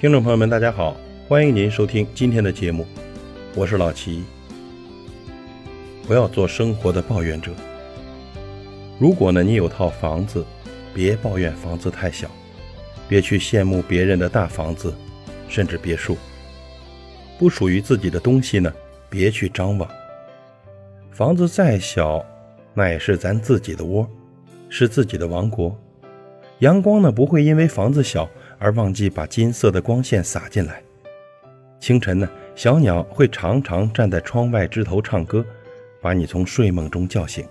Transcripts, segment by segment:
听众朋友们，大家好，欢迎您收听今天的节目，我是老齐。不要做生活的抱怨者。如果呢，你有套房子，别抱怨房子太小，别去羡慕别人的大房子，甚至别墅。不属于自己的东西呢，别去张望。房子再小，那也是咱自己的窝，是自己的王国。阳光呢，不会因为房子小。而忘记把金色的光线洒进来。清晨呢，小鸟会常常站在窗外枝头唱歌，把你从睡梦中叫醒。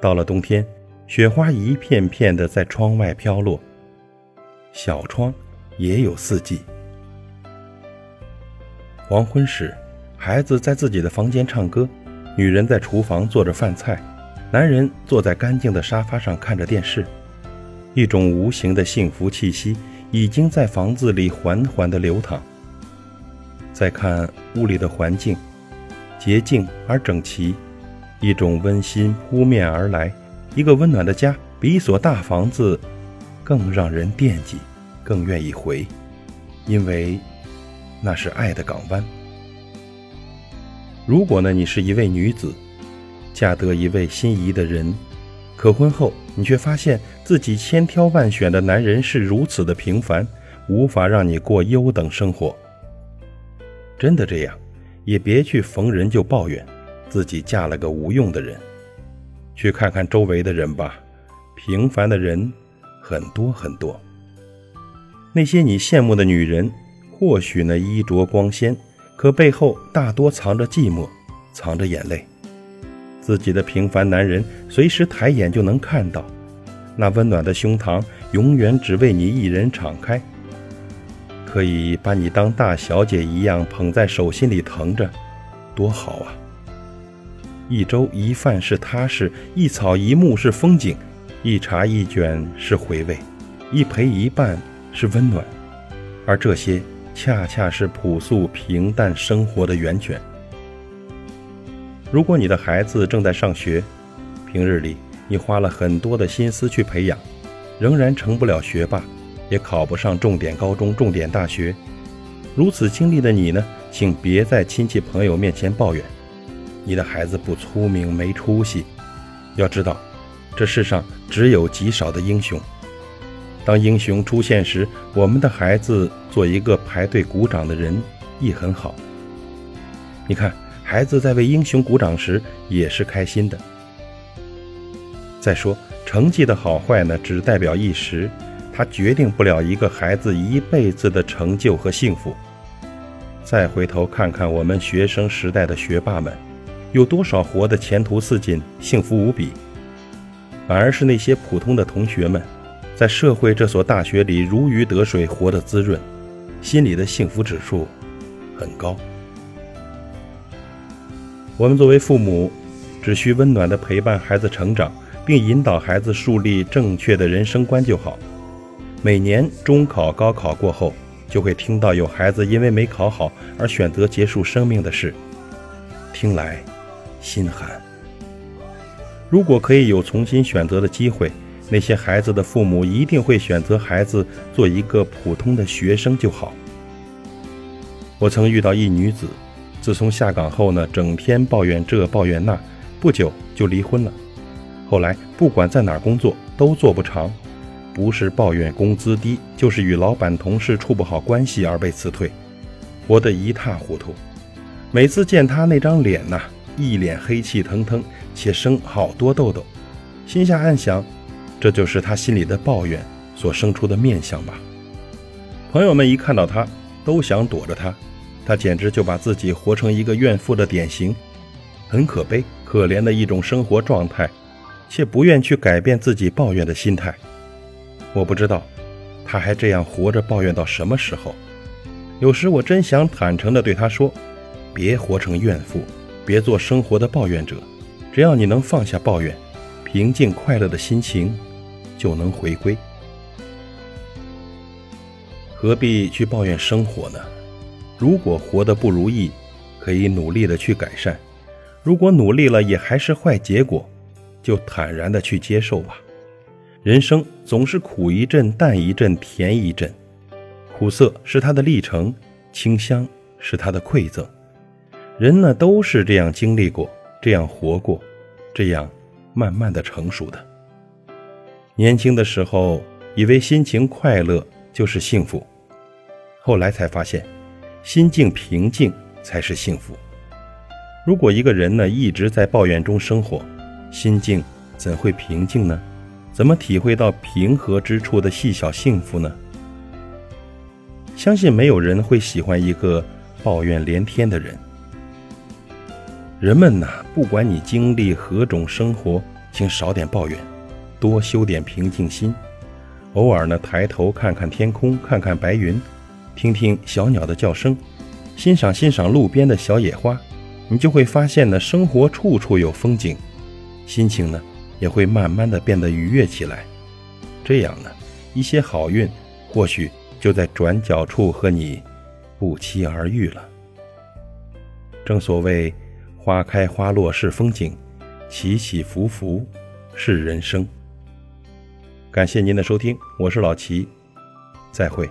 到了冬天，雪花一片片的在窗外飘落。小窗也有四季。黄昏时，孩子在自己的房间唱歌，女人在厨房做着饭菜，男人坐在干净的沙发上看着电视。一种无形的幸福气息已经在房子里缓缓地流淌。再看屋里的环境，洁净而整齐，一种温馨扑面而来。一个温暖的家比一所大房子更让人惦记，更愿意回，因为那是爱的港湾。如果呢，你是一位女子，嫁得一位心仪的人。可婚后，你却发现自己千挑万选的男人是如此的平凡，无法让你过优等生活。真的这样，也别去逢人就抱怨自己嫁了个无用的人。去看看周围的人吧，平凡的人很多很多。那些你羡慕的女人，或许呢衣着光鲜，可背后大多藏着寂寞，藏着眼泪。自己的平凡男人，随时抬眼就能看到，那温暖的胸膛永远只为你一人敞开。可以把你当大小姐一样捧在手心里疼着，多好啊！一粥一饭是踏实，一草一木是风景，一茶一卷是回味，一陪一伴是温暖，而这些恰恰是朴素平淡生活的源泉。如果你的孩子正在上学，平日里你花了很多的心思去培养，仍然成不了学霸，也考不上重点高中、重点大学，如此经历的你呢？请别在亲戚朋友面前抱怨，你的孩子不聪明、没出息。要知道，这世上只有极少的英雄。当英雄出现时，我们的孩子做一个排队鼓掌的人亦很好。你看。孩子在为英雄鼓掌时也是开心的。再说，成绩的好坏呢，只代表一时，它决定不了一个孩子一辈子的成就和幸福。再回头看看我们学生时代的学霸们，有多少活得前途似锦、幸福无比？反而是那些普通的同学们，在社会这所大学里如鱼得水，活得滋润，心里的幸福指数很高。我们作为父母，只需温暖地陪伴孩子成长，并引导孩子树立正确的人生观就好。每年中考、高考过后，就会听到有孩子因为没考好而选择结束生命的事，听来心寒。如果可以有重新选择的机会，那些孩子的父母一定会选择孩子做一个普通的学生就好。我曾遇到一女子。自从下岗后呢，整天抱怨这抱怨那，不久就离婚了。后来不管在哪工作都做不长，不是抱怨工资低，就是与老板同事处不好关系而被辞退，活得一塌糊涂。每次见他那张脸呐，一脸黑气腾腾，且生好多痘痘，心下暗想，这就是他心里的抱怨所生出的面相吧。朋友们一看到他，都想躲着他。他简直就把自己活成一个怨妇的典型，很可悲、可怜的一种生活状态，却不愿去改变自己抱怨的心态。我不知道他还这样活着抱怨到什么时候。有时我真想坦诚地对他说：“别活成怨妇，别做生活的抱怨者。只要你能放下抱怨，平静快乐的心情就能回归。何必去抱怨生活呢？”如果活得不如意，可以努力的去改善；如果努力了也还是坏结果，就坦然的去接受吧。人生总是苦一阵，淡一阵，甜一阵。苦涩是它的历程，清香是它的馈赠。人呢，都是这样经历过，这样活过，这样慢慢的成熟的。年轻的时候，以为心情快乐就是幸福，后来才发现，心境平静才是幸福。如果一个人呢一直在抱怨中生活，心境怎会平静呢？怎么体会到平和之处的细小幸福呢？相信没有人会喜欢一个抱怨连天的人。人们呐，不管你经历何种生活，请少点抱怨，多修点平静心。偶尔呢，抬头看看天空，看看白云，听听小鸟的叫声，欣赏欣赏路边的小野花，你就会发现呢，生活处处有风景，心情呢。也会慢慢的变得愉悦起来，这样呢，一些好运或许就在转角处和你不期而遇了。正所谓，花开花落是风景，起起伏伏是人生。感谢您的收听，我是老齐，再会。